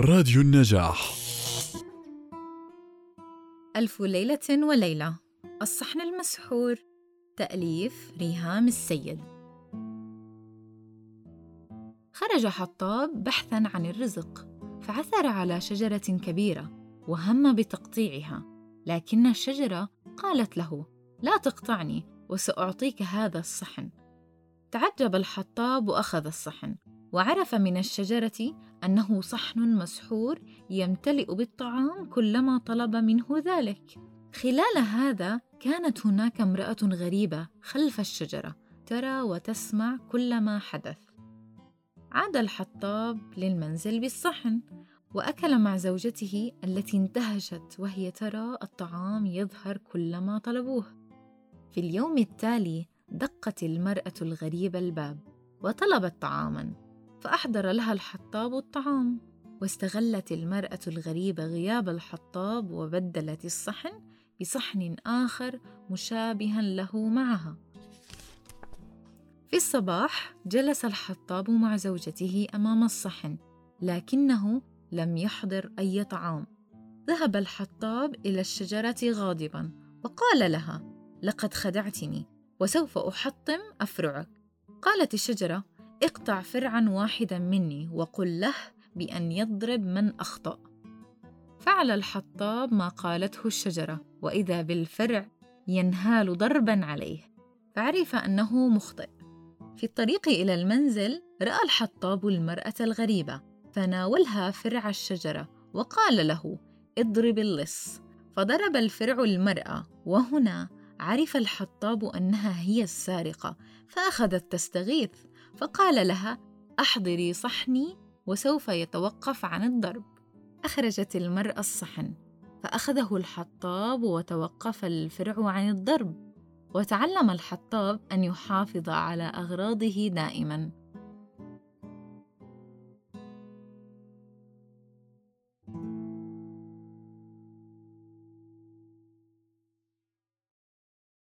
راديو النجاح. ألف ليلة وليلة. الصحن المسحور. تأليف ريهام السيد. خرج حطاب بحثا عن الرزق فعثر على شجرة كبيرة وهم بتقطيعها. لكن الشجرة قالت له لا تقطعني وسأعطيك هذا الصحن. تعجب الحطاب وأخذ الصحن وعرف من الشجرة أنه صحن مسحور يمتلئ بالطعام كلما طلب منه ذلك. خلال هذا كانت هناك امرأة غريبة خلف الشجرة ترى وتسمع كل ما حدث. عاد الحطاب للمنزل بالصحن وأكل مع زوجته التي انتهشت وهي ترى الطعام يظهر كلما طلبوه في اليوم التالي دقت المرأة الغريبة الباب وطلبت طعاما فأحضر لها الحطاب الطعام واستغلت المرأة الغريبة غياب الحطاب وبدلت الصحن بصحن آخر مشابها له معها. في الصباح جلس الحطاب مع زوجته أمام الصحن لكنه لم يحضر أي طعام. ذهب الحطاب إلى الشجرة غاضبا وقال لها لقد خدعتني وسوف أحطم أفرعك. قالت الشجرة اقطع فرعا واحدا مني وقل له بأن يضرب من أخطأ. فعل الحطاب ما قالته الشجرة وإذا بالفرع ينهال ضربا عليه. فعرف أنه مخطئ. في الطريق إلى المنزل رأى الحطاب المرأة الغريبة فناولها فرع الشجرة وقال له اضرب اللص فضرب الفرع المرأة وهنا عرف الحطاب أنها هي السارقة فأخذت تستغيث. فقال لها أحضري صحني وسوف يتوقف عن الضرب. أخرجت المرأة الصحن فأخذه الحطاب وتوقف الفرع عن الضرب وتعلم الحطاب أن يحافظ على أغراضه دائما.